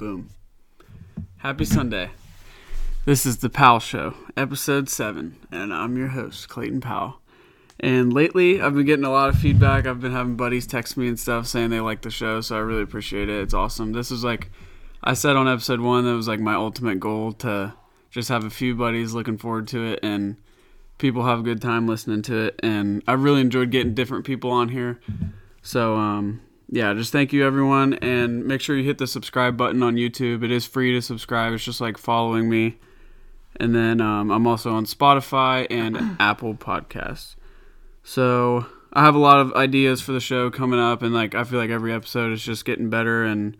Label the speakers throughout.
Speaker 1: Boom. Happy Sunday. This is the Powell Show, episode 7, and I'm your host, Clayton Powell. And lately, I've been getting a lot of feedback. I've been having buddies text me and stuff saying they like the show, so I really appreciate it. It's awesome. This is like, I said on episode 1, that was like my ultimate goal to just have a few buddies looking forward to it and people have a good time listening to it. And I really enjoyed getting different people on here. So, um, yeah, just thank you everyone, and make sure you hit the subscribe button on YouTube. It is free to subscribe. It's just like following me. And then um, I'm also on Spotify and Apple Podcasts. So I have a lot of ideas for the show coming up, and like I feel like every episode is just getting better and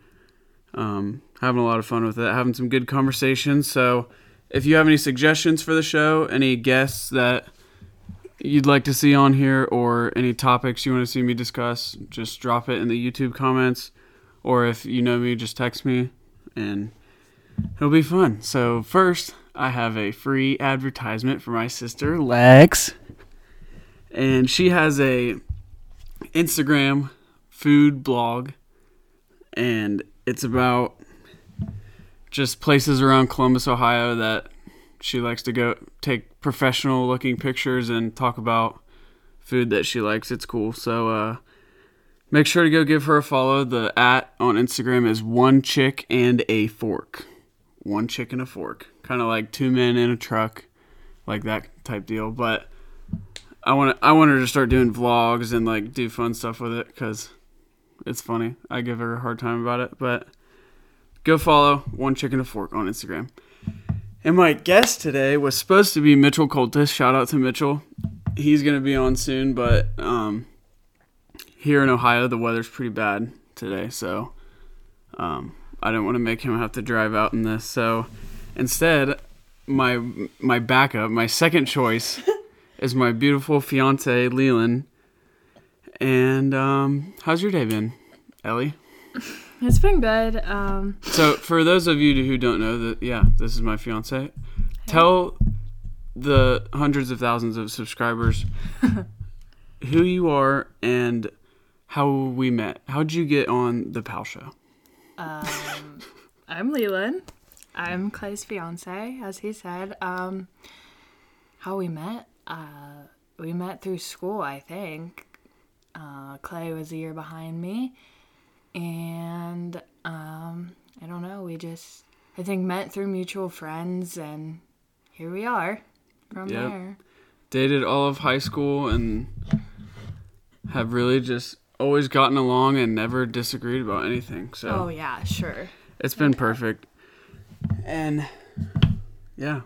Speaker 1: um, having a lot of fun with it, having some good conversations. So if you have any suggestions for the show, any guests that you'd like to see on here or any topics you want to see me discuss, just drop it in the YouTube comments. Or if you know me, just text me and it'll be fun. So, first, I have a free advertisement for my sister, Lex. And she has a Instagram food blog and it's about just places around Columbus, Ohio that she likes to go take professional looking pictures and talk about food that she likes. It's cool. So uh, make sure to go give her a follow. The at on Instagram is one chick and a fork. One chick and a fork. Kind of like two men in a truck, like that type deal. But I want I want her to start doing vlogs and like do fun stuff with it because it's funny. I give her a hard time about it, but go follow one chick and a fork on Instagram. And my guest today was supposed to be Mitchell Coltis. Shout out to Mitchell. He's going to be on soon, but um, here in Ohio, the weather's pretty bad today. So um, I didn't want to make him have to drive out in this. So instead, my my backup, my second choice, is my beautiful fiance Leighlyn. And um, how's your day been, Ellie?
Speaker 2: It's been good. Um,
Speaker 1: So, for those of you who don't know, that yeah, this is my fiance. Tell the hundreds of thousands of subscribers who you are and how we met. How'd you get on the Powell Show?
Speaker 2: um, I'm Leighlyn. I'm Clay's fiance, as he said. Um, how we met? Uh, we met through school, I think. Uh, Clay was a year behind me, and um, I don't know. We just, I think, met through mutual friends, and here we are. From
Speaker 1: Yep.
Speaker 2: there.
Speaker 1: Dated all of high school and have really just always gotten along and never disagreed about anything. So
Speaker 2: Oh yeah, sure.
Speaker 1: It's been perfect. And yeah.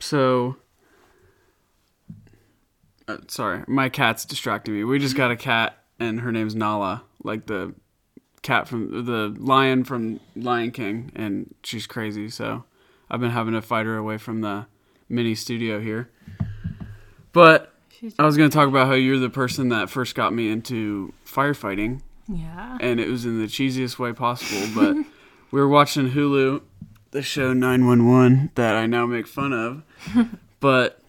Speaker 1: So uh, sorry, my cat's distracting me. We just got a cat and her name's Nala, like the cat from the lion from Lion King and she's crazy, so I've been having to fight her away from the mini studio here. But I was going to talk about how you're the person that first got me into firefighting
Speaker 2: yeah.
Speaker 1: and it was in the cheesiest way possible. But we were watching Hulu, the show 911 that I now make fun of. but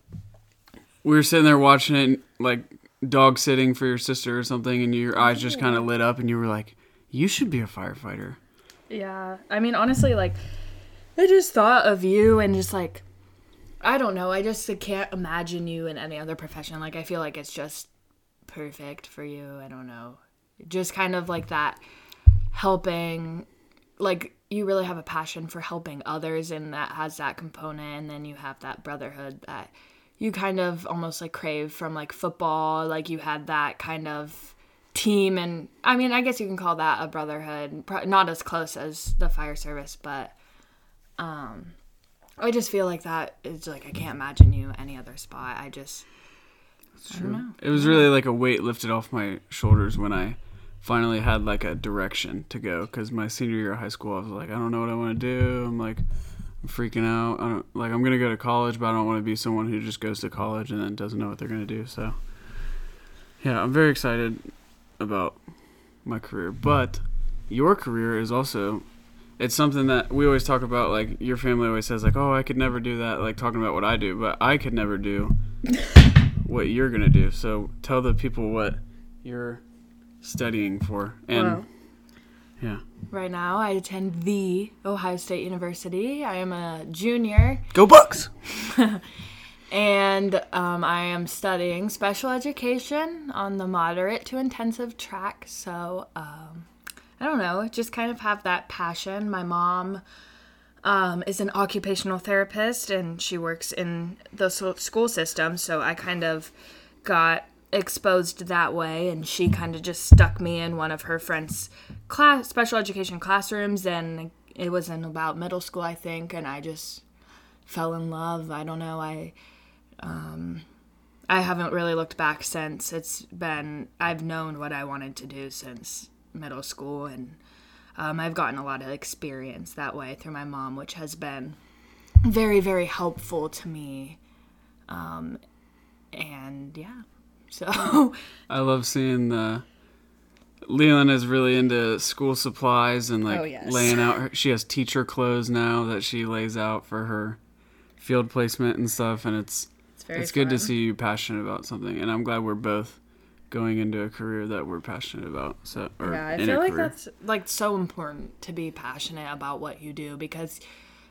Speaker 1: we were sitting there watching it, like dog sitting for your sister or something, and your eyes just kind of oh. lit up, and you were like, "You should be a firefighter."
Speaker 2: Yeah, I mean, honestly, like, I just thought of you and just like, I don't know. I just can't imagine you in any other profession. Like, I feel like it's just perfect for you. I don't know. Just kind of like that helping, like, you really have a passion for helping others, and that has that component. And then you have that brotherhood that you kind of almost like crave from like football. Like, you had that kind of team and i mean i guess you can call that a brotherhood Pro- not as close as the fire service but um i just feel like that is like i can't imagine you any other spot i just I don't know.
Speaker 1: It was really like a weight lifted off my shoulders when I finally had like a direction to go. Because my senior year of high school, I was like, I don't know what I want to do. I'm like, I'm freaking out. I don't like. I'm gonna go to college, but I don't want to be someone who just goes to college and then doesn't know what they're gonna do. So, yeah, I'm very excited about my career. But your career is also. It's something that we always talk about. Like your family always says, like, "Oh, I could never do that." Like talking about what I do, but I could never do what you're gonna do. So tell the people what you're studying for. And
Speaker 2: Wow.
Speaker 1: Yeah.
Speaker 2: Right now, I attend the Ohio State University. I am a junior,
Speaker 1: Go Bucks.
Speaker 2: and um, I am studying special education on the moderate to intensive track. So, um, I don't know, just kind of have that passion. My mom um, is an occupational therapist, and she works in the school system. So, I kind of got exposed that way and she kind of just stuck me in one of her friends class special education classrooms and it was in about middle school i think and i just fell in love i don't know i um i haven't really looked back since it's been i've known what i wanted to do since middle school and um, i've gotten a lot of experience that way through my mom which has been very very helpful to me um and yeah so
Speaker 1: I love seeing the. Leighlyn is really into school supplies and like
Speaker 2: Oh, yes.
Speaker 1: laying out. Her, she has teacher clothes now that she lays out for her field placement and stuff, and it's
Speaker 2: it's very
Speaker 1: it's good to see you passionate about something. And I'm glad we're both going into a career that we're passionate about. So or
Speaker 2: Yeah, I feel like
Speaker 1: career.
Speaker 2: that's like so important to be passionate about what you do because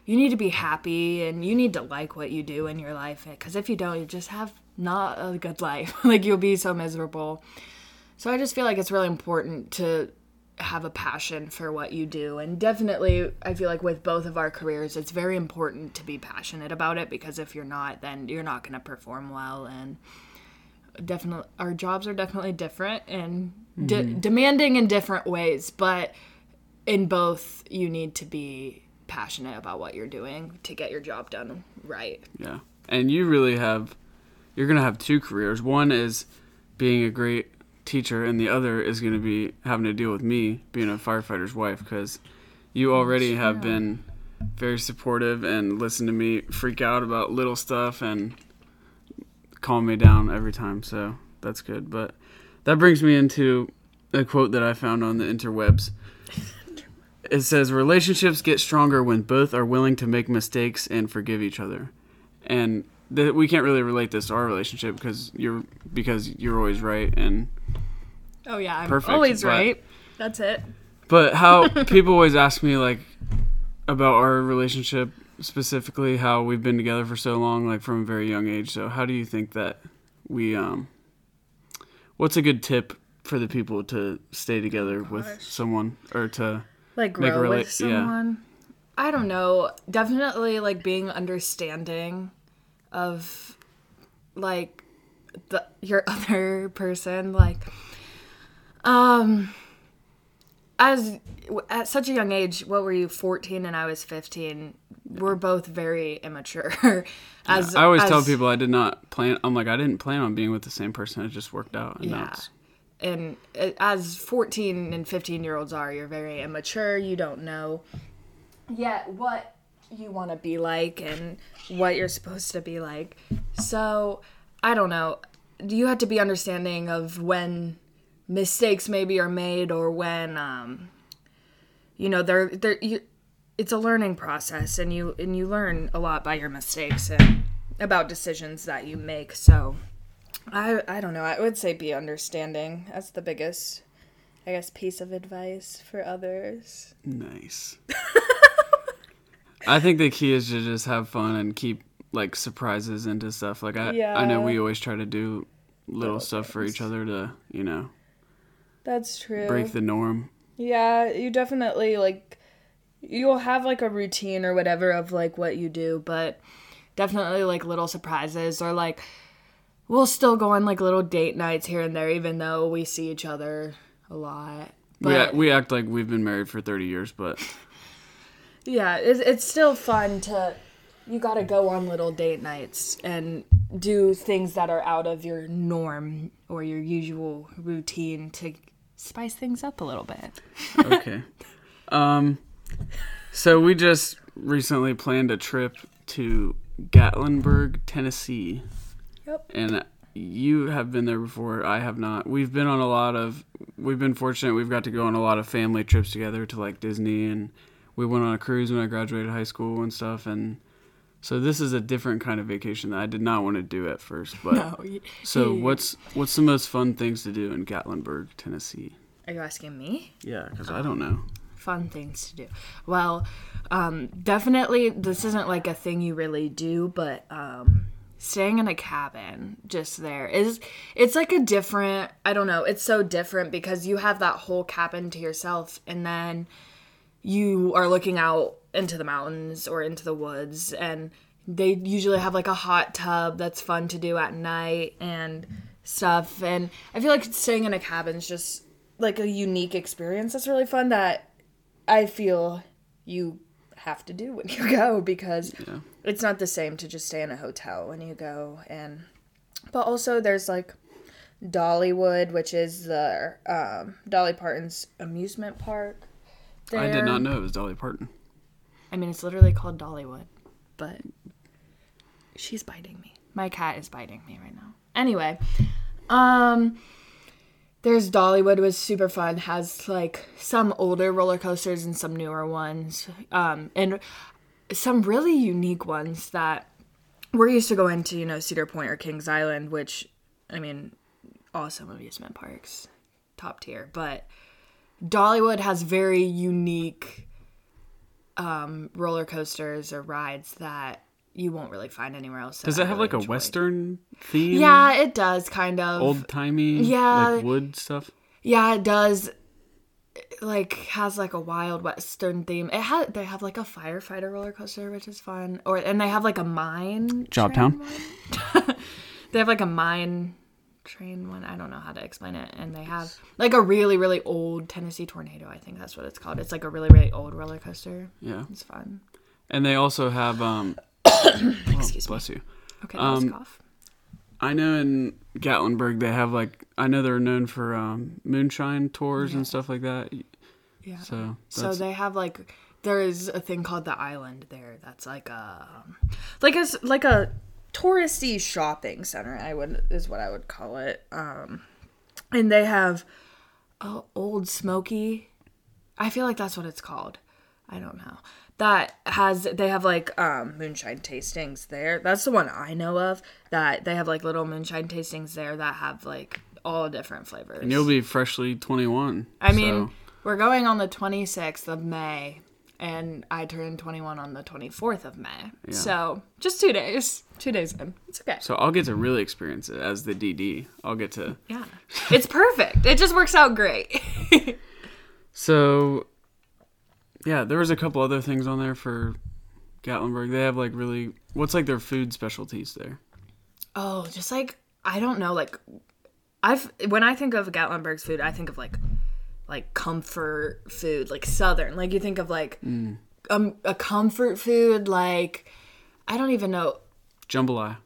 Speaker 2: you need to be happy and you need to like what you do in your life because if you don't, you just have not a good life. like you'll be so miserable. So I just feel like it's really important to have a passion for what you do and definitely I feel like with both of our careers it's very important to be passionate about it because if you're not then you're not going to perform well and definitely our jobs are definitely different and de- mm-hmm. demanding in different ways but in both you need to be passionate about what you're doing to get your job done right
Speaker 1: Yeah. And you really have you're going to have two careers. One is being a great teacher and the other is going to be having to deal with me being a firefighter's wife cuz you already have been very supportive and listen to me freak out about little stuff and calm me down every time. So that's good. But that brings me into a quote that I found on the interwebs. It says relationships get stronger when both are willing to make mistakes and forgive each other. And th- we can't really relate this to our relationship because you're because you're always right and
Speaker 2: oh yeah i'm
Speaker 1: Perfect,
Speaker 2: always
Speaker 1: but-
Speaker 2: right. That's it.
Speaker 1: But how people always ask me like about our relationship specifically how we've been together for so long like from a very young age. So how do you think that we um what's a good tip for the people to stay together with someone or to
Speaker 2: like grow
Speaker 1: rela-
Speaker 2: with
Speaker 1: yeah.
Speaker 2: someone? I don't know. Definitely like being understanding of like the your other person like um as at such a young age what were you 14 and i was 15 we're both very immature. As
Speaker 1: I always tell people I did not plan I'm like I didn't plan on being with the same person. It just worked out and
Speaker 2: Yeah.
Speaker 1: that's
Speaker 2: and uh, as 14 and 15 year olds are you're very immature. You don't know yet what you want to be like and what you're supposed to be like. So i don't know. You have to be understanding of when mistakes maybe are made or when um you know they're they're you, it's a learning process and you and you learn a lot by your mistakes and about decisions that you make so I I don't know. I would say be understanding. That's the biggest, I guess, piece of advice for others.
Speaker 1: Nice. I think the key is to just have fun and keep like surprises into stuff. Like I, I know we always try to do little
Speaker 2: Little
Speaker 1: stuff for each other to, you know,
Speaker 2: That's true.
Speaker 1: break the norm.
Speaker 2: yeah, you definitely like you'll have like a routine or whatever of like what you do, but definitely like little surprises or like we'll still go on like little date nights here and there even though we see each other a lot.
Speaker 1: we, act, we act like we've been married for 30 years, but
Speaker 2: Yeah, it's, it's still fun to. You gotta go on little date nights and do things that are out of your norm or your usual routine to spice things up a little bit.
Speaker 1: okay. um, so we just recently planned a trip to Gatlinburg, Tennessee.
Speaker 2: Yep.
Speaker 1: and you have been there before i have not we've been on a lot of we've been fortunate we've got to go on a lot of family trips together to like disney and we went on a cruise when i graduated high school and stuff and so this is a different kind of vacation that i did not want to do at first but
Speaker 2: No.
Speaker 1: so what's what's the most fun things to do in gatlinburg tennessee
Speaker 2: Are you asking me?
Speaker 1: Yeah, because I don't know.
Speaker 2: Fun things to do. Well, um, definitely this isn't like a thing you really do, but um, staying in a cabin just there is it's like a different I don't know, it's so different because you have that whole cabin to yourself and then you are looking out into the mountains or into the woods and they usually have like a hot tub that's fun to do at night and stuff and I feel like staying in a cabin is just like a unique experience that's really fun that I feel you have to do when you go because
Speaker 1: Yeah.
Speaker 2: it's not the same to just stay in a hotel when you go and but also there's like Dollywood which is the um, Dolly Parton's amusement park
Speaker 1: I did not know it was Dolly Parton.
Speaker 2: I mean it's literally called Dollywood but she's biting me. My cat is biting me right now. Anyway um there's Dollywood was super fun has like some older roller coasters and some newer ones um and some really unique ones that we're used to going to you know Cedar Point or Kings Island which I mean awesome amusement parks top tier but Dollywood has very unique um roller coasters or rides that you won't really find anywhere else
Speaker 1: Does it have
Speaker 2: really
Speaker 1: like a western theme?
Speaker 2: yeah it does kind of
Speaker 1: Old timey.
Speaker 2: Yeah.
Speaker 1: Like wood stuff.
Speaker 2: Yeah, it does. Like has like a wild western theme. It had they have like a firefighter roller coaster, which is fun. Or and they have like a mine.
Speaker 1: Jobtown?
Speaker 2: train one. they have like a mine train one. I don't know how to explain it. And they have like a really really old Tennessee Tornado. I think that's what it's called. It's like a really really old roller coaster.
Speaker 1: Yeah.
Speaker 2: It's fun.
Speaker 1: And they also have um oh,
Speaker 2: Excuse me.
Speaker 1: you.
Speaker 2: Okay,
Speaker 1: Um,
Speaker 2: cough.
Speaker 1: I know in Gatlinburg they have like I know they're known for um moonshine tours and stuff like that.
Speaker 2: Yeah.
Speaker 1: So
Speaker 2: So they have like there is a thing called the island there. That's like a um, like a like a touristy shopping center. I would is what I would call it. Um, and they have oh, Ole Smoky. I feel like that's what it's called. I don't know. That has they have like um moonshine tastings there. That's the one I know of. That they have like little moonshine tastings there that have like all different flavors.
Speaker 1: and you'll be freshly 21.
Speaker 2: I mean, we're going on the 26th of May, and I turned 21 on the 24th of May. So just two days. Two days in. It's okay.
Speaker 1: so I'll get to really experience it as the DD. I'll get to
Speaker 2: Yeah. It's perfect. It just works out great.
Speaker 1: So, yeah, there was a couple other things on there for Gatlinburg. They have like really what's like their food specialties there.
Speaker 2: oh, just like, I don't know, like, I've, when I think of Gatlinburg's food, I think of like, like comfort food, like Southern. Like you think of like, um, a comfort food, like, I don't even know.
Speaker 1: Jambalaya.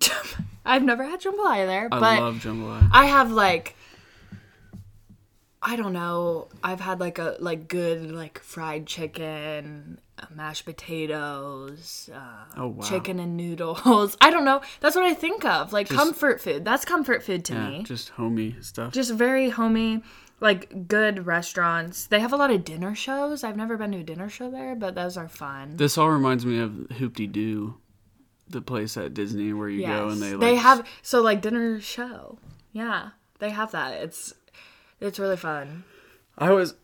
Speaker 2: I've never had jambalaya there, but
Speaker 1: I
Speaker 2: but
Speaker 1: love jambalaya.
Speaker 2: I have like I don't know. I've had like a like good like fried chicken, uh, mashed potatoes, uh,
Speaker 1: Oh wow.
Speaker 2: chicken and noodles. I don't know. That's what I think of. Like comfort food. That's comfort food to
Speaker 1: Yeah,
Speaker 2: me.
Speaker 1: just homey stuff.
Speaker 2: Just very homey, like good restaurants. They have a lot of dinner shows. I've never been to a dinner show there, but those are fun.
Speaker 1: this all reminds me of Hoop-Dee-Doo, the place at Disney where you go and they like
Speaker 2: they have so like dinner show. Yeah, they have that. It's it's really fun.
Speaker 1: I was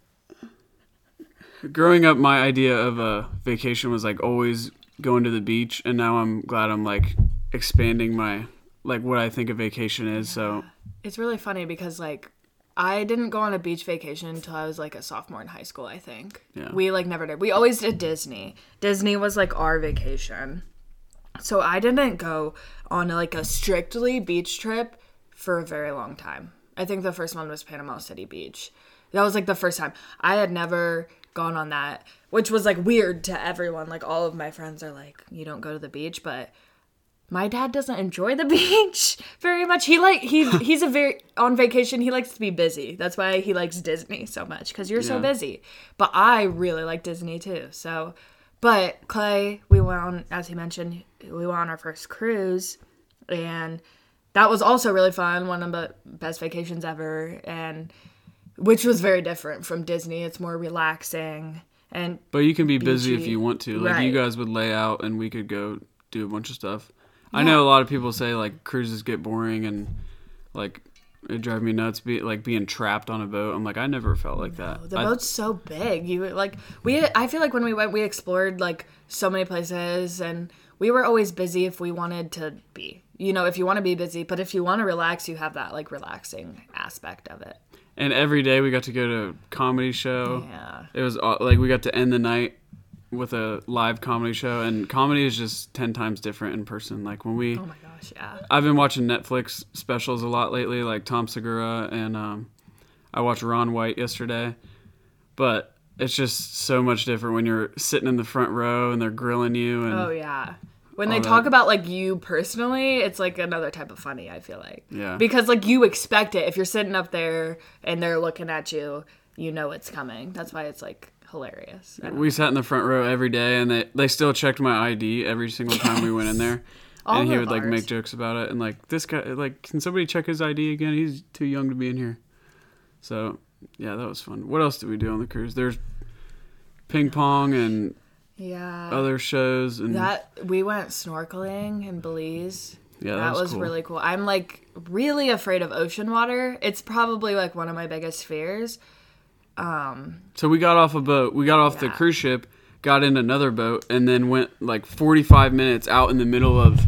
Speaker 1: growing up. My idea of a vacation was like always going to the beach, and now I'm glad I'm like expanding my like what I think a vacation is. So
Speaker 2: It's really funny because like I didn't go on a beach vacation until I was like a sophomore in high school, I think.
Speaker 1: Yeah.
Speaker 2: We like never did. We always did Disney. Disney was like our vacation. So I didn't go on like a strictly beach trip for a very long time. I think the first one was Panama City Beach. That was like the first time. I had never gone on that, which was like weird to everyone. Like all of my friends are like, "You don't go to the beach," but my dad doesn't enjoy the beach very much. He like he he's a very on vacation. He likes to be busy. That's why he likes Disney so much because you're so busy. But I really like Disney too. So, but Clay, we went on as he mentioned, we went on our first cruise, and that was also really fun. One of the best vacations ever, and which was very different from Disney. It's more relaxing and
Speaker 1: But you can be busy if you want to. Like
Speaker 2: Right.
Speaker 1: you guys would lay out and we could go do a bunch of stuff. I know a lot of people say like cruises get boring and like It drive me nuts. Be like being trapped on a boat. I'm like, I never felt like that.
Speaker 2: The
Speaker 1: I-
Speaker 2: boat's so big. You like we. I feel like when we went, we explored like so many places, and we were always busy if we wanted to be. You know, if you want to be busy, but if you want to relax, you have that like relaxing aspect of it.
Speaker 1: and every day we got to go to a comedy show.
Speaker 2: Yeah.
Speaker 1: It was like we got to end the night with a live comedy show, and comedy is just ten times different in person. Like when we,
Speaker 2: Oh my gosh, yeah.
Speaker 1: I've been watching Netflix specials a lot lately, like Tom Segura, and um, I watched Ron White yesterday. But it's just so much different when you're sitting in the front row and they're grilling you, and
Speaker 2: Oh yeah. When they
Speaker 1: All
Speaker 2: talk
Speaker 1: that.
Speaker 2: about like you personally, it's like another type of funny. I feel like.
Speaker 1: Yeah.
Speaker 2: Because like you expect it if you're sitting up there and they're looking at you, you know it's coming. That's why it's like hilarious.
Speaker 1: We sat in the front row every day, and they they still checked my ID every single time we went in there.
Speaker 2: All
Speaker 1: and he would like make jokes about it, and like this guy, like, can somebody check his ID again? He's too young to be in here. So yeah, that was fun. What else did we do on the cruise? There's ping pong and
Speaker 2: Yeah.
Speaker 1: other shows, and
Speaker 2: That we went snorkeling in Belize.
Speaker 1: yeah,
Speaker 2: that, was,
Speaker 1: cool.
Speaker 2: really cool. I'm like really afraid of ocean water. It's probably like one of my biggest fears.
Speaker 1: So we got off a boat. We got off the cruise ship, got in another boat, and then went like 45 minutes out in the middle of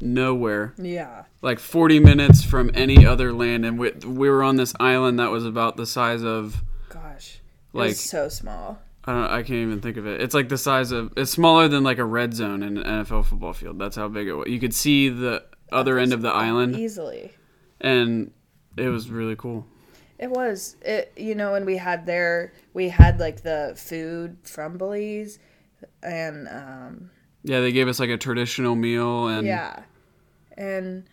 Speaker 1: nowhere.
Speaker 2: Yeah.
Speaker 1: like 40 minutes from any other land and we, we were on this island that was about the size of
Speaker 2: Gosh.
Speaker 1: Like-
Speaker 2: so small.
Speaker 1: I don't I can't even think of it. It's like the size of it's smaller than like a red zone in an NFL football field. That's how big it was. You could see the other end of the island
Speaker 2: Easily.
Speaker 1: and it was really cool.
Speaker 2: It was. It you know, and we had there we had like the food from Belize and um
Speaker 1: Yeah, they gave us like a traditional meal and
Speaker 2: yeah. And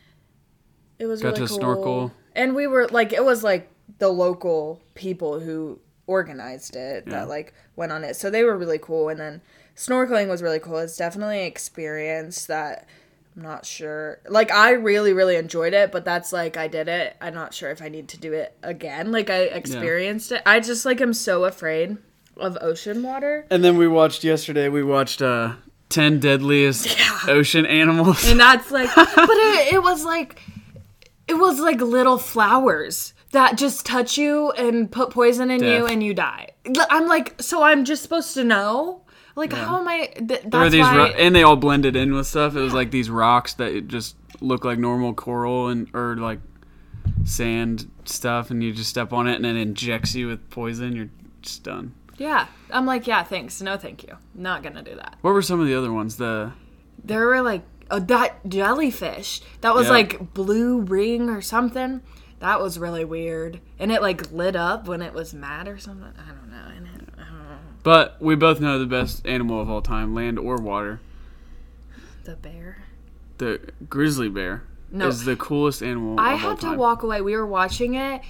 Speaker 2: it was
Speaker 1: Got
Speaker 2: really
Speaker 1: to
Speaker 2: cool.
Speaker 1: snorkel.
Speaker 2: And we were like it was like the local people who organized it
Speaker 1: Yeah.
Speaker 2: that like went on it. So they were really cool and then snorkeling was really cool. It's definitely an experience that I'm not sure. Like I really really enjoyed it, but that's like I did it. I'm not sure if I need to do it again. Like I experienced it. I just like am so afraid of ocean water.
Speaker 1: And then we watched yesterday we watched uh 10 deadliest ocean animals.
Speaker 2: and that's like but it, it was like it was like little flowers that just touch you and put poison in you and you die i'm like so i'm just supposed to know like how am i th- that's
Speaker 1: There were these ro- and they all blended in with stuff. It was like these rocks that just look like normal coral and or like sand stuff, and you just step on it and it injects you with poison. You're just done.
Speaker 2: yeah i'm like yeah thanks no thank you not gonna do that
Speaker 1: What were some of the other ones? The
Speaker 2: there were like oh, that jellyfish that was
Speaker 1: Yeah.
Speaker 2: like blue ring or something that was really weird and it like lit up when it was mad or something i don't know and it, I don't know.
Speaker 1: But we both know the best animal of all time, land or water.
Speaker 2: the bear
Speaker 1: The grizzly bear
Speaker 2: No.
Speaker 1: is the coolest animal.
Speaker 2: I
Speaker 1: of all
Speaker 2: had to walk away. We were watching it,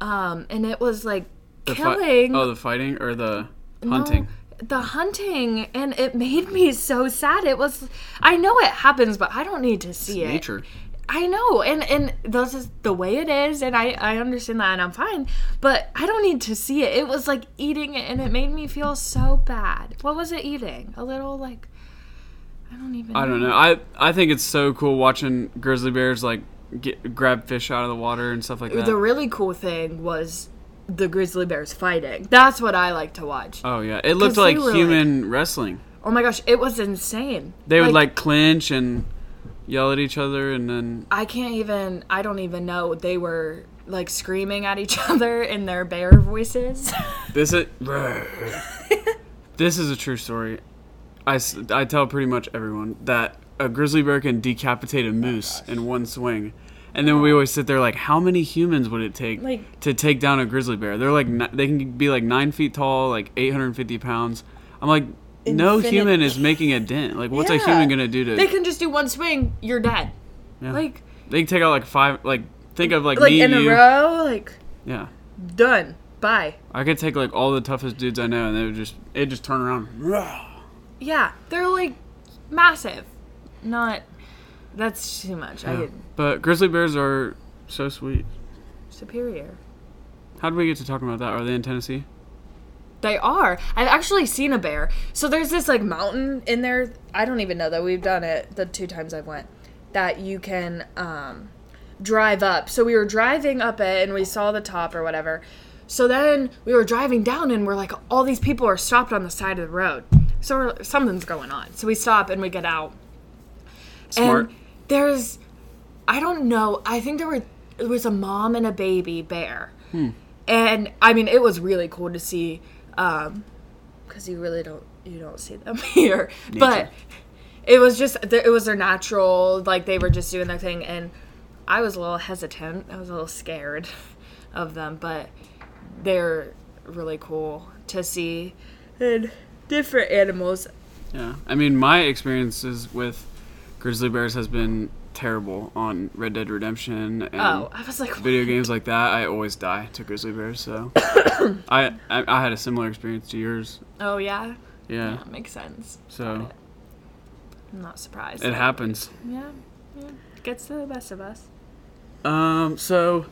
Speaker 2: um, and it was like
Speaker 1: The fi-
Speaker 2: killing.
Speaker 1: oh, the fighting or the
Speaker 2: No,
Speaker 1: hunting.
Speaker 2: the hunting, and it made me so sad. It was. I know it happens, but I don't need to see it.
Speaker 1: Nature.
Speaker 2: I know, and and this is the way it is, and I I understand that, and I'm fine. But I don't need to see it. It was like eating it, and it made me feel so bad. What was it eating? A little like. I don't even.
Speaker 1: I don't know. I I think it's so cool watching grizzly bears like get grab fish out of the water and stuff like that.
Speaker 2: The really cool thing was the grizzly bears fighting. That's what I like to watch.
Speaker 1: Oh yeah, it looked like human wrestling.
Speaker 2: Oh my gosh, it was insane.
Speaker 1: They would like clinch and yell at each other, and then
Speaker 2: I can't even I don't even know they were like screaming at each other in their bear voices.
Speaker 1: this is this is a true story. I, I tell pretty much everyone that a grizzly bear can decapitate a oh moose in one swing. And then we always sit there like, how many humans would it take
Speaker 2: Like-
Speaker 1: to take down a grizzly bear? They're like, they can be like nine feet tall, like 850 pounds. I'm like, no
Speaker 2: Infinite-
Speaker 1: human is making a dent. Like, what's a
Speaker 2: Yeah.
Speaker 1: human gonna do to?
Speaker 2: they can just do one swing, you're dead.
Speaker 1: Yeah.
Speaker 2: Like
Speaker 1: They can take out like five. Like think of like,
Speaker 2: like
Speaker 1: me,
Speaker 2: in a
Speaker 1: you.
Speaker 2: row, like
Speaker 1: Yeah,
Speaker 2: done. Bye.
Speaker 1: I could take like all the toughest dudes I know, and they would just it just turn around.
Speaker 2: Yeah, they're like massive. Not that's too much. I
Speaker 1: Yeah.
Speaker 2: get
Speaker 1: But grizzly bears are so sweet.
Speaker 2: superior.
Speaker 1: How did we get to talking about that? Are they in Tennessee?
Speaker 2: They are. I've actually seen a bear. So there's this like mountain in there. I don't even know that we've done it the two times I've went. That you can um drive up. So we were driving up it and we saw the top or whatever. So then we were driving down and we're like, all these people are stopped on the side of the road. So we're, something's going on. So we stop and we get out.
Speaker 1: Smart.
Speaker 2: And there's, I don't know. I think there were it was a mom and a baby bear, Hmm. and I mean it was really cool to see, um, because you really don't you don't see them here, but it was just it was their natural like they were just doing their thing, and I was a little hesitant. I was a little scared of them, but they're really cool to see, and different animals.
Speaker 1: Yeah, I mean, my experiences with grizzly bears has been terrible on Red Dead Redemption and
Speaker 2: Oh, I was like,
Speaker 1: video games like that. I always die to grizzly bears, so I, I I had a similar experience to yours.
Speaker 2: oh yeah,
Speaker 1: Yeah,
Speaker 2: yeah, makes sense.
Speaker 1: so
Speaker 2: I'm not surprised.
Speaker 1: it happens.
Speaker 2: Yeah, yeah. Gets to the best of us.
Speaker 1: Um, so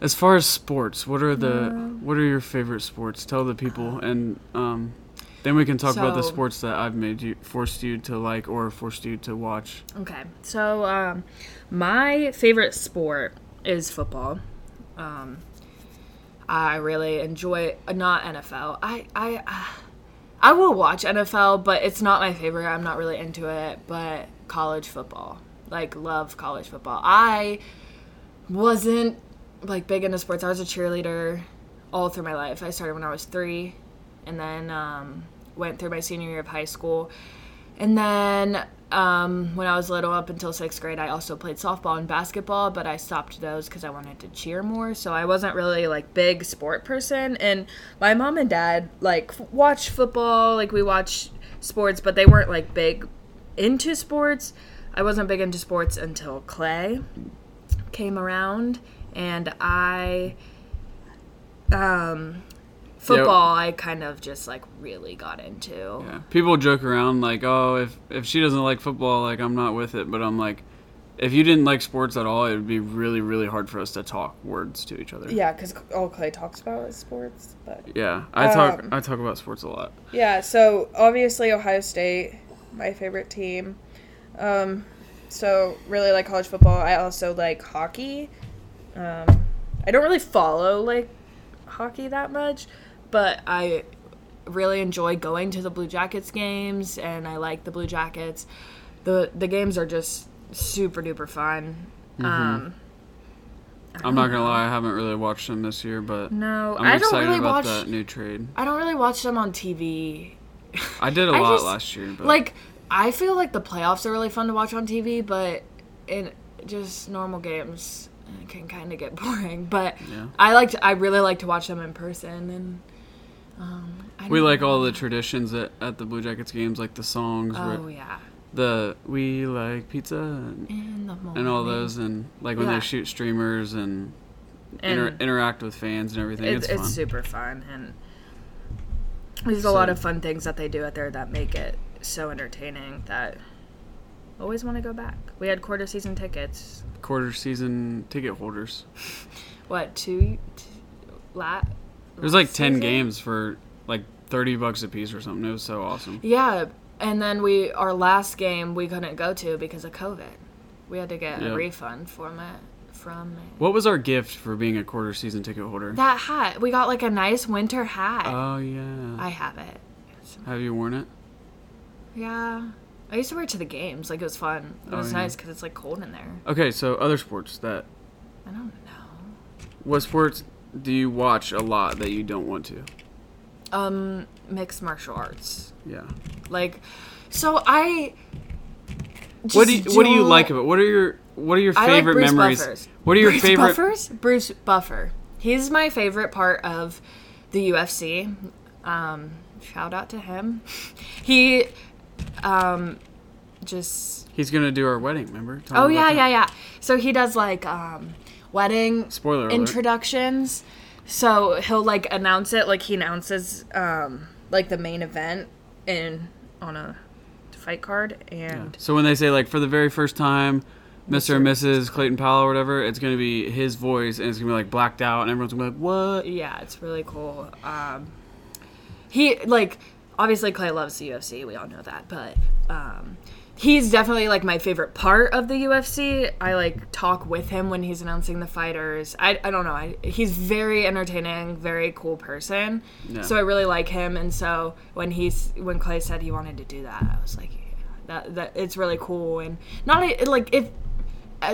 Speaker 1: as far as sports, what are the
Speaker 2: Um,
Speaker 1: what are your favorite sports? Tell the people, and um, then we can talk about the sports that I've made you forced you to like or forced you to watch.
Speaker 2: Okay, so um, my favorite sport is football. Um, I really enjoy not NFL. I I I will watch NFL, but it's not my favorite. I'm not really into it. But college football, like love college football. I wasn't like big into sports. I was a cheerleader all through my life. I started when I was three, and then um, went through my senior year of high school. And then um, when I was little, up until sixth grade, I also played softball and basketball, but I stopped those because I wanted to cheer more. So I wasn't really like big sport person. And my mom and dad like f- watch football, like we watch sports, but they weren't like big into sports. I wasn't big into sports until Clay came around, and I um football I kind of just like really got into.
Speaker 1: Yeah. People joke around like, "Oh, if if she doesn't like football, like I'm not with it." But I'm like, if you didn't like sports at all, it would be really really hard for us to talk words to each other.
Speaker 2: Yeah, because all Clay talks about is sports. But
Speaker 1: Yeah, I talk
Speaker 2: Um,
Speaker 1: I talk about sports a lot.
Speaker 2: yeah, so obviously Ohio State, my favorite team. Um, so really like college football. I also like hockey. Um, I don't really follow like hockey that much, but I really enjoy going to the Blue Jackets games, and I like the Blue Jackets. the The games are just super duper fun. Um,
Speaker 1: I'm not gonna lie, I haven't really watched them this year, but
Speaker 2: no,
Speaker 1: I'm
Speaker 2: I don't really
Speaker 1: about
Speaker 2: watch.
Speaker 1: that new trade.
Speaker 2: I don't really watch them on TV.
Speaker 1: I did a
Speaker 2: I
Speaker 1: lot
Speaker 2: just-
Speaker 1: last year, but
Speaker 2: Like I feel like the playoffs are really fun to watch on TV, but in just normal games it can kind of get boring. But
Speaker 1: Yeah.
Speaker 2: I like to, I really like to watch them in person, and um, I
Speaker 1: we like all the traditions at, at the Blue Jackets games, like the songs,
Speaker 2: Oh yeah,
Speaker 1: the we like pizza and,
Speaker 2: the
Speaker 1: and all those, and like when
Speaker 2: Yeah.
Speaker 1: they shoot streamers and, inter- interact with fans and everything.
Speaker 2: it's,
Speaker 1: It's,
Speaker 2: it's
Speaker 1: fun.
Speaker 2: super fun, and there's a lot of fun things that they do out there that make it so entertaining that. Always want to go back. We had quarter season tickets.
Speaker 1: Quarter season ticket holders.
Speaker 2: What two? two lat.
Speaker 1: There's like ten
Speaker 2: season?
Speaker 1: games for like thirty bucks a piece or something. It was so awesome.
Speaker 2: Yeah, and then we our last game we couldn't go to because of COVID. We had to get
Speaker 1: Yeah.
Speaker 2: a refund from it from it.
Speaker 1: What was our gift for being a quarter season ticket holder?
Speaker 2: that hat. We got like a nice winter hat.
Speaker 1: Oh yeah.
Speaker 2: I have it.
Speaker 1: Have you worn it?
Speaker 2: Yeah, I used to wear it to the games. Like it was fun. It
Speaker 1: Oh,
Speaker 2: was
Speaker 1: yeah.
Speaker 2: nice because it's like cold in there.
Speaker 1: Okay, so other sports that
Speaker 2: I don't know.
Speaker 1: what sports do you watch a lot that you don't want to?
Speaker 2: Um, mixed martial arts.
Speaker 1: Yeah.
Speaker 2: Like, so I.
Speaker 1: What do you, what do you like about what are your what are your
Speaker 2: like
Speaker 1: favorite
Speaker 2: Bruce
Speaker 1: memories?
Speaker 2: Buffers.
Speaker 1: What are your
Speaker 2: Bruce
Speaker 1: favorite
Speaker 2: Buffers? Bruce Buffer. He's my favorite part of the UFC. Um, shout out to him. He um, just
Speaker 1: He's gonna do our wedding, remember? Tell
Speaker 2: oh yeah yeah yeah. So he does like um, wedding
Speaker 1: Spoiler alert.
Speaker 2: introductions. So he'll like announce it like he announces um, like the main event in on a fight card and
Speaker 1: So when they say like for the very first time, Mr. and Mrs. Clayton Powell or whatever, it's gonna be his voice and it's gonna be like blacked out and everyone's gonna be like, What?
Speaker 2: Yeah, it's really cool. Um, he like obviously Clay loves the UFC. We all know that, but um, he's definitely like my favorite part of the UFC. I like talk with him when he's announcing the fighters. I, I don't know. I, he's very entertaining, very cool person.
Speaker 1: Yeah.
Speaker 2: So I really like him. And so when he's when Clay said he wanted to do that, I was like, yeah, that that it's really cool. And not like if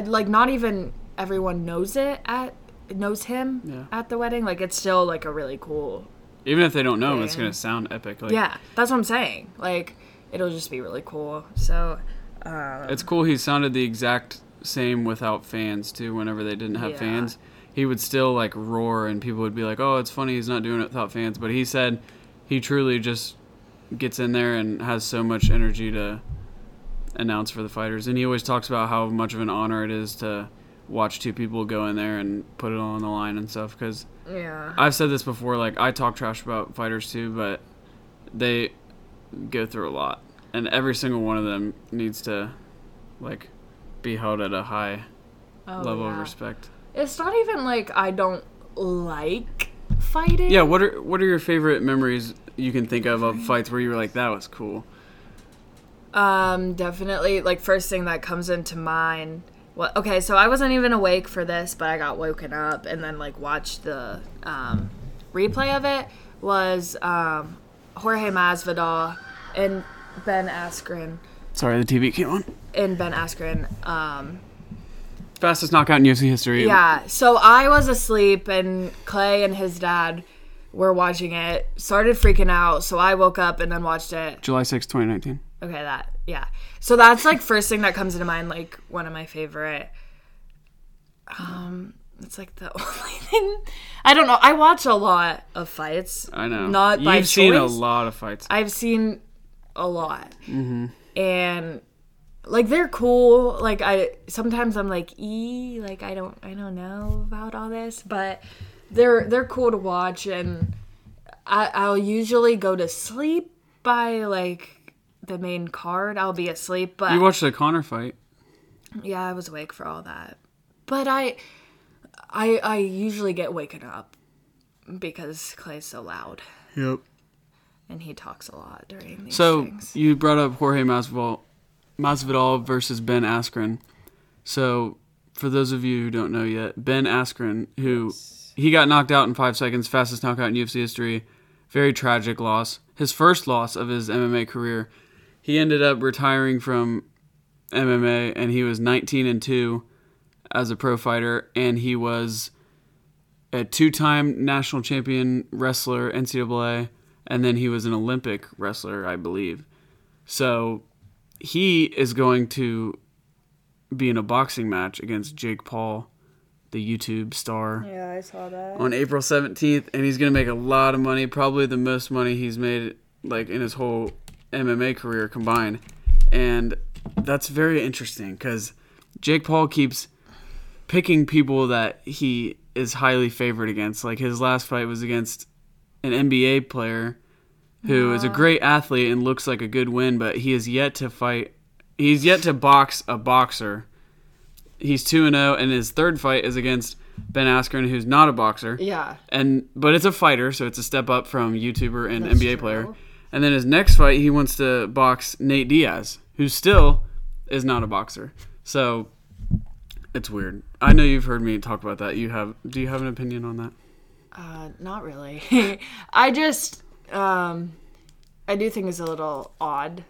Speaker 2: like not even everyone knows it at knows him
Speaker 1: Yeah.
Speaker 2: at the wedding. Like it's still like a really cool
Speaker 1: Even if they don't know him, it's gonna sound epic. Like,
Speaker 2: yeah, that's what I'm saying. Like, it'll just be really cool. So, um,
Speaker 1: It's cool. He sounded the exact same without fans too. Whenever they didn't have
Speaker 2: Yeah.
Speaker 1: fans, he would still like roar, and people would be like, "Oh, it's funny he's not doing it without fans." But he said he truly just gets in there and has so much energy to announce for the fighters, and he always talks about how much of an honor it is to watch two people go in there and put it all on the line and stuff. Because
Speaker 2: yeah,
Speaker 1: I've said this before, like I talk trash about fighters too, but they go through a lot, and every single one of them needs to like be held at a high
Speaker 2: Oh,
Speaker 1: level of respect.
Speaker 2: It's not even like I don't like fighting.
Speaker 1: Yeah, what are what are your favorite memories you can think of of fights where you were like that was cool?
Speaker 2: Um, definitely. Like first thing that comes into mind. Well, okay, so I wasn't even awake for this, but I got woken up and then like watched the um, replay of it. Was um, Jorge Masvidal and Ben Askren
Speaker 1: Sorry, the TV came on.
Speaker 2: and Ben Askren. Um,
Speaker 1: Fastest knockout in UFC history.
Speaker 2: Yeah. So I was asleep, and Clay and his dad were watching it. Started freaking out, so I woke up and then watched it.
Speaker 1: July sixth, 2019.
Speaker 2: Okay, that yeah. So that's like first thing that comes into mind. Like one of my favorite. Um, it's like the only thing. I don't know. I watch a lot of fights.
Speaker 1: I know.
Speaker 2: Not
Speaker 1: You've
Speaker 2: by
Speaker 1: seen a lot of fights.
Speaker 2: I've seen a lot, mm-hmm. and like they're cool. Like I sometimes I'm like, e like I don't I don't know about all this, but they're they're cool to watch, and I I'll usually go to sleep by like the main card. I'll be asleep, but
Speaker 1: You watched the Conor fight.
Speaker 2: yeah, I was awake for all that. But I I I usually get waken up because Clay's so loud
Speaker 1: Yep.
Speaker 2: and he talks a lot during these
Speaker 1: So
Speaker 2: things.
Speaker 1: you brought up Jorge Masvidal, Masvidal versus Ben Askren. So for those of you who don't know yet, Ben Askren, who he got knocked out in five seconds, fastest knockout in UFC history, very tragic loss. His first loss of his MMA career. He ended up retiring from MMA, and he was 19 and two as a pro fighter, and he was a two-time national champion wrestler, NCAA, and then he was an Olympic wrestler, I believe. So he is going to be in a boxing match against Jake Paul, the YouTube star,
Speaker 2: Yeah, I saw that.
Speaker 1: on April 17th, and he's going to make a lot of money, probably the most money he's made like in his whole MMA career combined. And that's very interesting cuz Jake Paul keeps picking people that he is highly favored against. Like his last fight was against an NBA player who is a ah. great athlete and looks like a good win, but he has yet to fight. He's yet to box a boxer. He's two and zero, and his third fight is against Ben Askren, who's not a boxer,
Speaker 2: Yeah.
Speaker 1: and but it's a fighter, so it's a step up from YouTuber and
Speaker 2: That's
Speaker 1: NBA
Speaker 2: true.
Speaker 1: player. And then his next fight, he wants to box Nate Diaz, who still is not a boxer. So it's weird. I know you've heard me talk about that. You have? Do you have an opinion on that?
Speaker 2: Uh, not really. I just, um, I do think it's a little odd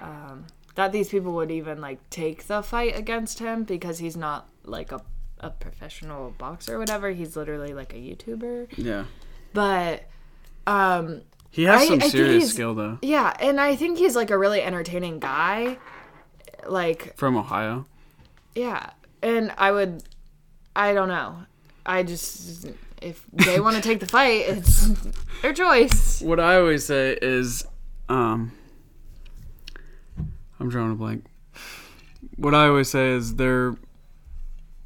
Speaker 2: um, that these people would even like take the fight against him because he's not like a, a professional boxer or whatever. He's literally like a YouTuber.
Speaker 1: Yeah,
Speaker 2: But um,
Speaker 1: he has
Speaker 2: I-
Speaker 1: some
Speaker 2: I
Speaker 1: serious skill though.
Speaker 2: yeah, and I think he's like a really entertaining guy. Like,
Speaker 1: From Ohio.
Speaker 2: yeah, and I would, I don't know. I just, if they want to take the fight, it's their choice.
Speaker 1: What I always say is, um, I'm drawing a blank. What I always say is they're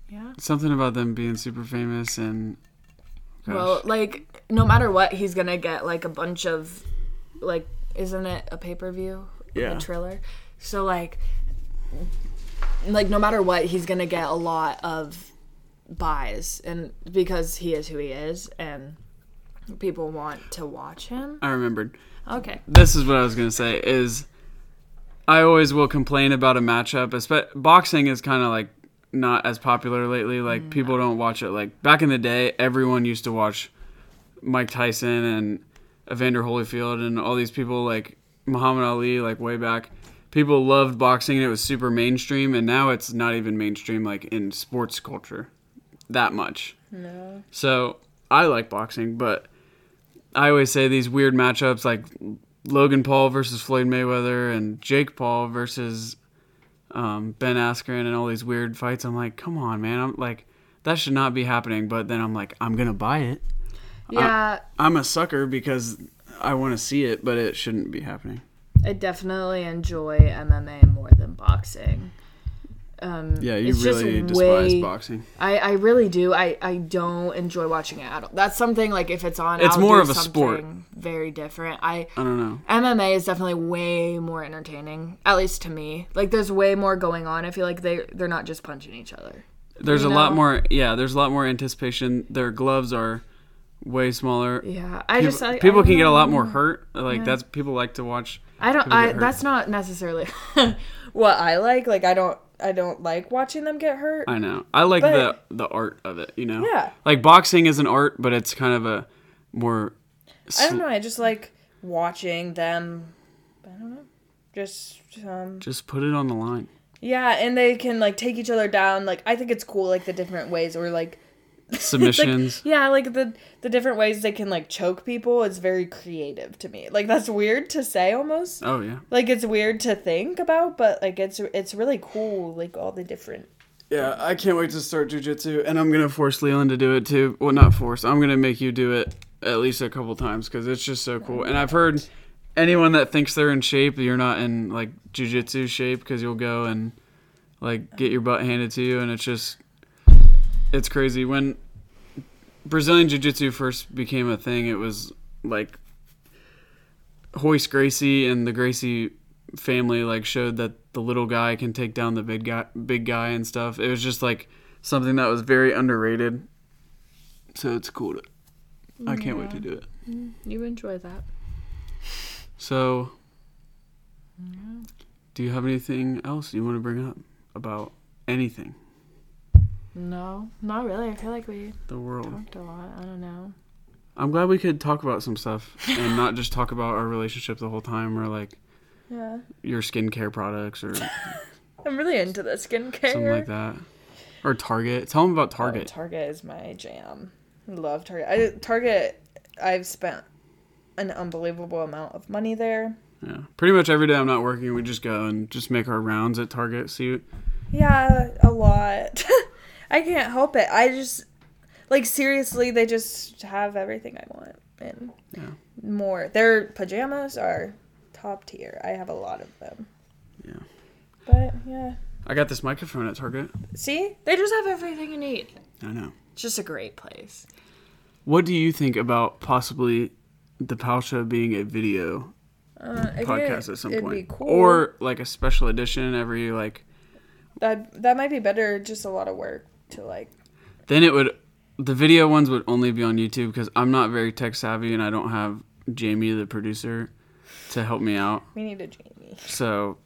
Speaker 2: Yeah.
Speaker 1: something about them being super famous and. Gosh.
Speaker 2: Well, like no matter what, he's gonna get like a bunch of, like, isn't it a pay per view?
Speaker 1: Yeah.
Speaker 2: A trailer. So like, like no matter what, he's gonna get a lot of buys, and because he is who he is, and people want to watch him.
Speaker 1: I remembered.
Speaker 2: Okay.
Speaker 1: This is what I was gonna say is I always will complain about a matchup. Espe- boxing is kind of like not as popular lately. Like mm. people don't watch it. Like back in the day, everyone used to watch Mike Tyson and Evander Holyfield and all these people like Muhammad Ali. Like way back, people loved boxing and it was super mainstream. And now it's not even mainstream like in sports culture that much.
Speaker 2: No.
Speaker 1: So I like boxing, but I always say these weird matchups like Logan Paul versus Floyd Mayweather and Jake Paul versus um, Ben Askren and all these weird fights. I'm like, come on, man. I'm like, that should not be happening. But then I'm like, I'm gonna buy it.
Speaker 2: Yeah,
Speaker 1: I'm a sucker because I want to see it, but it shouldn't be happening.
Speaker 2: I definitely enjoy MMA more than boxing. Um,
Speaker 1: Yeah, you
Speaker 2: it's just
Speaker 1: really despise
Speaker 2: way-
Speaker 1: boxing.
Speaker 2: I, I really do. I, I don't enjoy watching it at all. That's something like if it's on,
Speaker 1: It's
Speaker 2: I'll
Speaker 1: more of a sport.
Speaker 2: Very different. I
Speaker 1: I don't know.
Speaker 2: MMA is definitely way more entertaining, at least to me. Like there's way more going on. I feel like they they're not just punching each other.
Speaker 1: There's a lot more. Yeah, there's a lot more anticipation. Their gloves are way smaller.
Speaker 2: Yeah, I
Speaker 1: People,
Speaker 2: just I,
Speaker 1: people
Speaker 2: I
Speaker 1: can get a lot more hurt. Like that's people like to watch.
Speaker 2: I don't. I that's not necessarily what I like. Like I don't. I don't like watching them get hurt.
Speaker 1: I know. I like
Speaker 2: But-
Speaker 1: the the art of it. You know.
Speaker 2: Yeah.
Speaker 1: Like boxing is an art, but it's kind of a more.
Speaker 2: I don't know. I just like watching them. I don't know. Just um.
Speaker 1: Just put it on the line.
Speaker 2: Yeah, and they can like take each other down. Like I think it's cool, like the different ways, or like
Speaker 1: Submissions.
Speaker 2: yeah, like the the different ways they can like choke people. It's very creative to me. Like that's weird to say almost.
Speaker 1: oh yeah.
Speaker 2: Like it's weird to think about, but like it's it's really cool. Like all the different.
Speaker 1: Yeah, I can't wait to start jujitsu, and I'm gonna force Leighlyn to do it too. Well, not force. I'm gonna make you do it at least a couple times because it's just so cool. And I've heard anyone that thinks they're in shape, you're not in like jujitsu shape because you'll go and like get your butt handed to you, and it's just it's crazy. When Brazilian jiu-jitsu first became a thing, it was like Royce Gracie and the Gracie family like showed that the little guy can take down the big guy big guy and stuff. It was just like something that was very underrated. So it's cool to I can't wait to do it. Mm-hmm.
Speaker 2: You enjoy that?
Speaker 1: So do you have anything else you want to bring up about anything?
Speaker 2: No, not really. I feel like we
Speaker 1: The world.
Speaker 2: talked a lot. I don't know.
Speaker 1: I'm glad we could talk about some stuff and not just talk about our relationship the whole time or like
Speaker 2: Yeah,
Speaker 1: your skincare products or
Speaker 2: I'm really into the skincare.
Speaker 1: something like that. Or Target. Tell them about
Speaker 2: Oh,
Speaker 1: Target.
Speaker 2: Target is my jam. I love Target. I, Target, I've spent an unbelievable amount of money there.
Speaker 1: Yeah. Pretty much every day I'm not working, we just go and just make our rounds at Target. See,
Speaker 2: Yeah, a lot. I can't help it. I just like seriously, they just have everything I want and
Speaker 1: Yeah.
Speaker 2: more. Their pajamas are top tier. I have a lot of them.
Speaker 1: Yeah.
Speaker 2: But yeah,
Speaker 1: I got this microphone at Target.
Speaker 2: see, they just have everything you need.
Speaker 1: I know.
Speaker 2: It's just a great place.
Speaker 1: What do you think about possibly the Powell Show being a video
Speaker 2: Uh,
Speaker 1: podcast at some point,
Speaker 2: be cool.
Speaker 1: or like a special edition every like?
Speaker 2: that that might be better. Just a lot of work to like.
Speaker 1: Then it would. The video ones would only be on YouTube because I'm not very tech savvy and I don't have Jamie, the producer, to help me out.
Speaker 2: We need a Jamie.
Speaker 1: So,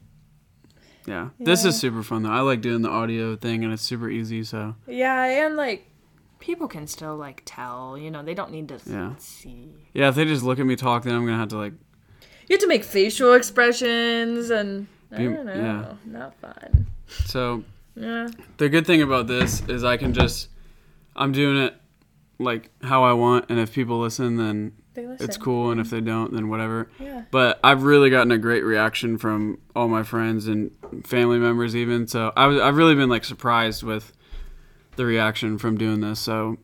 Speaker 1: yeah, this is super fun though. I like doing the audio thing and it's super easy. So,
Speaker 2: Yeah, and like people can still like tell. You know, they don't need to
Speaker 1: Yeah.
Speaker 2: see.
Speaker 1: yeah, if they just look at me talk, then I'm gonna have to like
Speaker 2: You have to make facial expressions and I don't know,
Speaker 1: yeah.
Speaker 2: not fun.
Speaker 1: So
Speaker 2: Yeah,
Speaker 1: the good thing about this is I can just I'm doing it like how I want, and if people listen, then
Speaker 2: they listen.
Speaker 1: it's cool, and if they don't, then whatever.
Speaker 2: Yeah,
Speaker 1: But I've really gotten a great reaction from all my friends and family members, even. So I was, I've really been like surprised with the reaction from doing this. So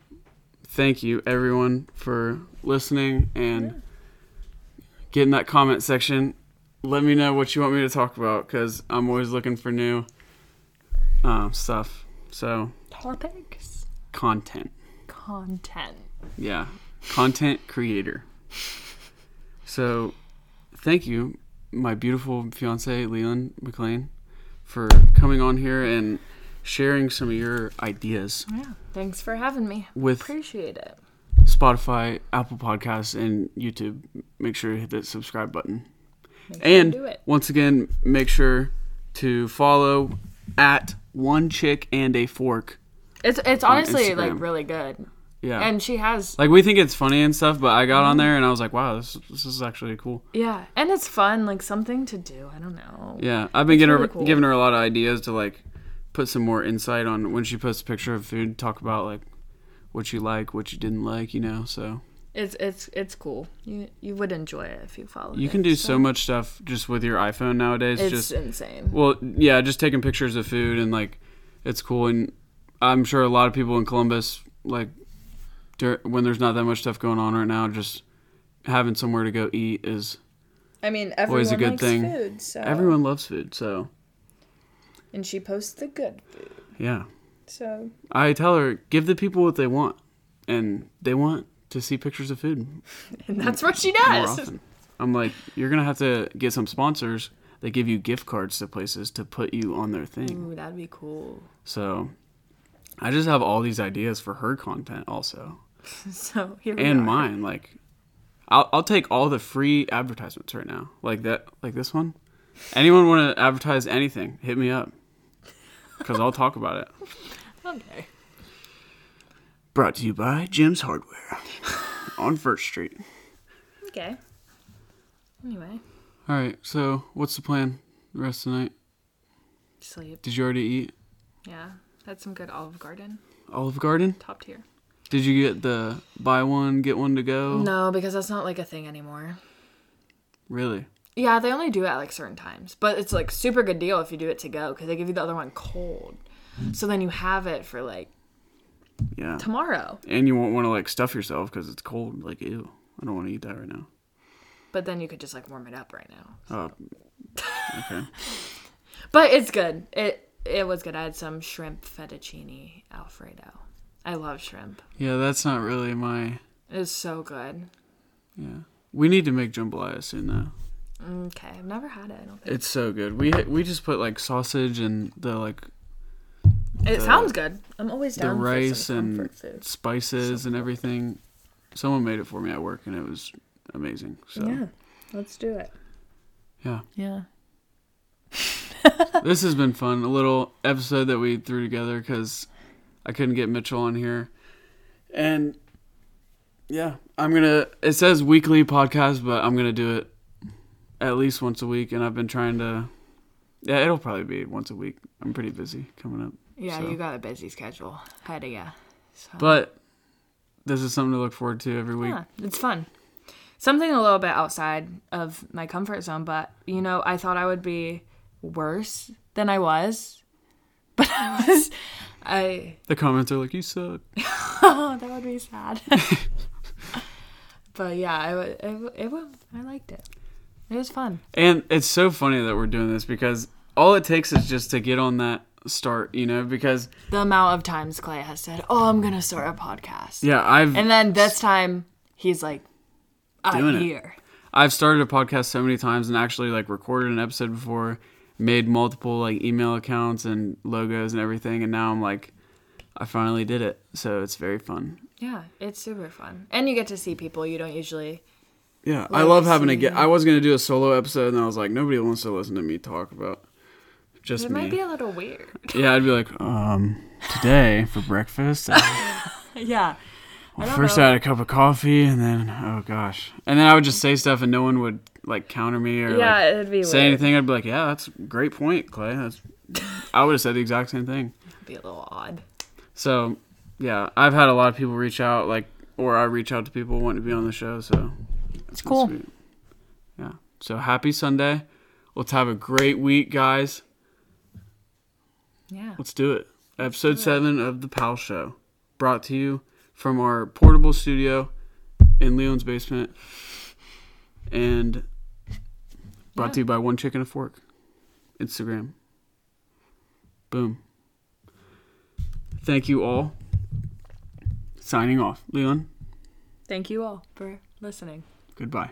Speaker 1: thank you everyone for listening and get in that comment section. Let me know what you want me to talk about because I'm always looking for new uh, stuff. So
Speaker 2: topics,
Speaker 1: content,
Speaker 2: content.
Speaker 1: yeah, content creator. So thank you, my beautiful fiance Leighlyn McClain, for coming on here and sharing some of your ideas
Speaker 2: Yeah, thanks for having me.
Speaker 1: with
Speaker 2: Appreciate it.
Speaker 1: Spotify, Apple Podcasts, and YouTube. Make sure you hit that subscribe button.
Speaker 2: Sure
Speaker 1: And
Speaker 2: to do it.
Speaker 1: once again, make sure to follow at one chick and a fork.
Speaker 2: It's it's honestly like really good.
Speaker 1: Yeah.
Speaker 2: And she has
Speaker 1: like we think it's funny and stuff, but I got
Speaker 2: Mm-hmm.
Speaker 1: on there and I was like, wow, this this is actually cool.
Speaker 2: yeah, and it's fun, like something to do. I don't know.
Speaker 1: Yeah, I've been getting
Speaker 2: really
Speaker 1: her,
Speaker 2: cool.
Speaker 1: giving her a lot of ideas to like put some more insight on when she posts a picture of food. Talk about like what you like, what you didn't like, you know. So
Speaker 2: It's it's it's cool. You you would enjoy it if you follow.
Speaker 1: you
Speaker 2: it,
Speaker 1: can do so much stuff just with your iPhone nowadays.
Speaker 2: It's
Speaker 1: just
Speaker 2: insane.
Speaker 1: well, yeah, just taking pictures of food and like it's cool. And I'm sure a lot of people in Columbus like dur- when there's not that much stuff going on right now, just having somewhere to go eat is
Speaker 2: I mean, everyone
Speaker 1: always a good thing.
Speaker 2: food, so
Speaker 1: everyone loves food. So
Speaker 2: and she posts the good food.
Speaker 1: yeah.
Speaker 2: So
Speaker 1: I tell her, give the people what they want, and they want to see pictures of food
Speaker 2: and that's what she does.
Speaker 1: I'm like, you're gonna have to get some sponsors that give you gift cards to places to put you on their thing.
Speaker 2: Ooh, that'd be cool.
Speaker 1: So, I just have all these ideas for her content also,
Speaker 2: So here we
Speaker 1: and mine. Like, I'll I'll take all the free advertisements right now, like that, like this one. Anyone want to advertise anything? Hit me up, because I'll talk about it.
Speaker 2: Okay.
Speaker 1: Brought to you by Jim's Hardware on First Street.
Speaker 2: Okay. Anyway,
Speaker 1: All right, so what's the plan the rest of the night?
Speaker 2: sleep.
Speaker 1: Did you already eat
Speaker 2: Yeah, had some good Olive Garden,
Speaker 1: Olive Garden?
Speaker 2: top tier.
Speaker 1: Did you get the buy one get one to go?
Speaker 2: No, because that's not like a thing anymore.
Speaker 1: Really?
Speaker 2: Yeah, they only do it at like certain times, but it's like super good deal if you do it to go because they give you the other one cold. So then you have it for like
Speaker 1: Yeah.
Speaker 2: tomorrow.
Speaker 1: And you won't want to like stuff yourself because it's cold. Like ew, I don't want to eat that right now.
Speaker 2: But then you could just like warm it up right now.
Speaker 1: Oh, okay.
Speaker 2: But it's good. It it was good. I had some shrimp fettuccine alfredo. I love shrimp.
Speaker 1: Yeah, that's not really my.
Speaker 2: It's so good.
Speaker 1: Yeah, we need to make jambalaya soon though.
Speaker 2: Mm, okay, I've never had it. I don't think.
Speaker 1: It's so good. We we just put like sausage and the like
Speaker 2: It
Speaker 1: the-
Speaker 2: sounds good. I'm always
Speaker 1: the
Speaker 2: down for
Speaker 1: rice and spices and everything. Someone made it for me at work and it was amazing. So
Speaker 2: Yeah, let's do it.
Speaker 1: yeah.
Speaker 2: Yeah.
Speaker 1: this has been fun. A little episode that we threw together because I couldn't get Mitchell on here, and yeah, I'm gonna. It says weekly podcast, but I'm gonna do it at least once a week, and I've been trying to. Yeah, it'll probably be once a week. I'm pretty busy coming up,
Speaker 2: Yeah,
Speaker 1: So-
Speaker 2: you got a busy schedule ahead of ya. So.
Speaker 1: but this is something to look forward to every week.
Speaker 2: Yeah, it's fun. Something a little bit outside of my comfort zone, but you know, I thought I would be worse than I was. But I was I
Speaker 1: The comments are like, "You suck."
Speaker 2: oh, that would be sad. but yeah, I it, it, wa- I liked it. It was fun.
Speaker 1: And it's so funny that we're doing this because all it takes is just to get on that start, you know, because
Speaker 2: The amount of times Clay has said, "Oh, I'm to start a podcast."
Speaker 1: yeah, I've
Speaker 2: And then this time he's like, "I'm
Speaker 1: Doing it.
Speaker 2: here."
Speaker 1: I've started a podcast so many times and actually like recorded an episode before, made multiple like email accounts and logos and everything, and now I'm like, I finally did it. So it's very fun.
Speaker 2: Yeah, it's super fun. And you get to see people you don't usually
Speaker 1: Yeah, I love having to get. I was gonna do a solo episode, and I was like, nobody wants to listen to me talk about just
Speaker 2: It
Speaker 1: me.
Speaker 2: might be a little weird.
Speaker 1: yeah, I'd be like, um, today for breakfast. I-
Speaker 2: yeah. I
Speaker 1: First,
Speaker 2: know.
Speaker 1: I had a cup of coffee, and then oh gosh, and then I would just say stuff, and no one would like counter me or
Speaker 2: Yeah,
Speaker 1: like,
Speaker 2: it'd be
Speaker 1: say
Speaker 2: weird.
Speaker 1: anything. I'd be like, "Yeah, that's a great point, Clay." That's I would have said the exact same thing.
Speaker 2: It'd be a little odd.
Speaker 1: So, yeah, I've had a lot of people reach out, like, or I reach out to people wanting to be on the show. So
Speaker 2: It's cool.
Speaker 1: sweet. Yeah. So happy Sunday. Let's have a great week, guys.
Speaker 2: Yeah.
Speaker 1: Let's do it. Episode seven of the Powell Show, brought to you from our portable studio in Leon's basement, and brought
Speaker 2: Yeah.
Speaker 1: to you by One Chick and a Fork, Instagram. Boom. Thank you all. Signing off, Leon.
Speaker 2: Thank you all for listening.
Speaker 1: Goodbye.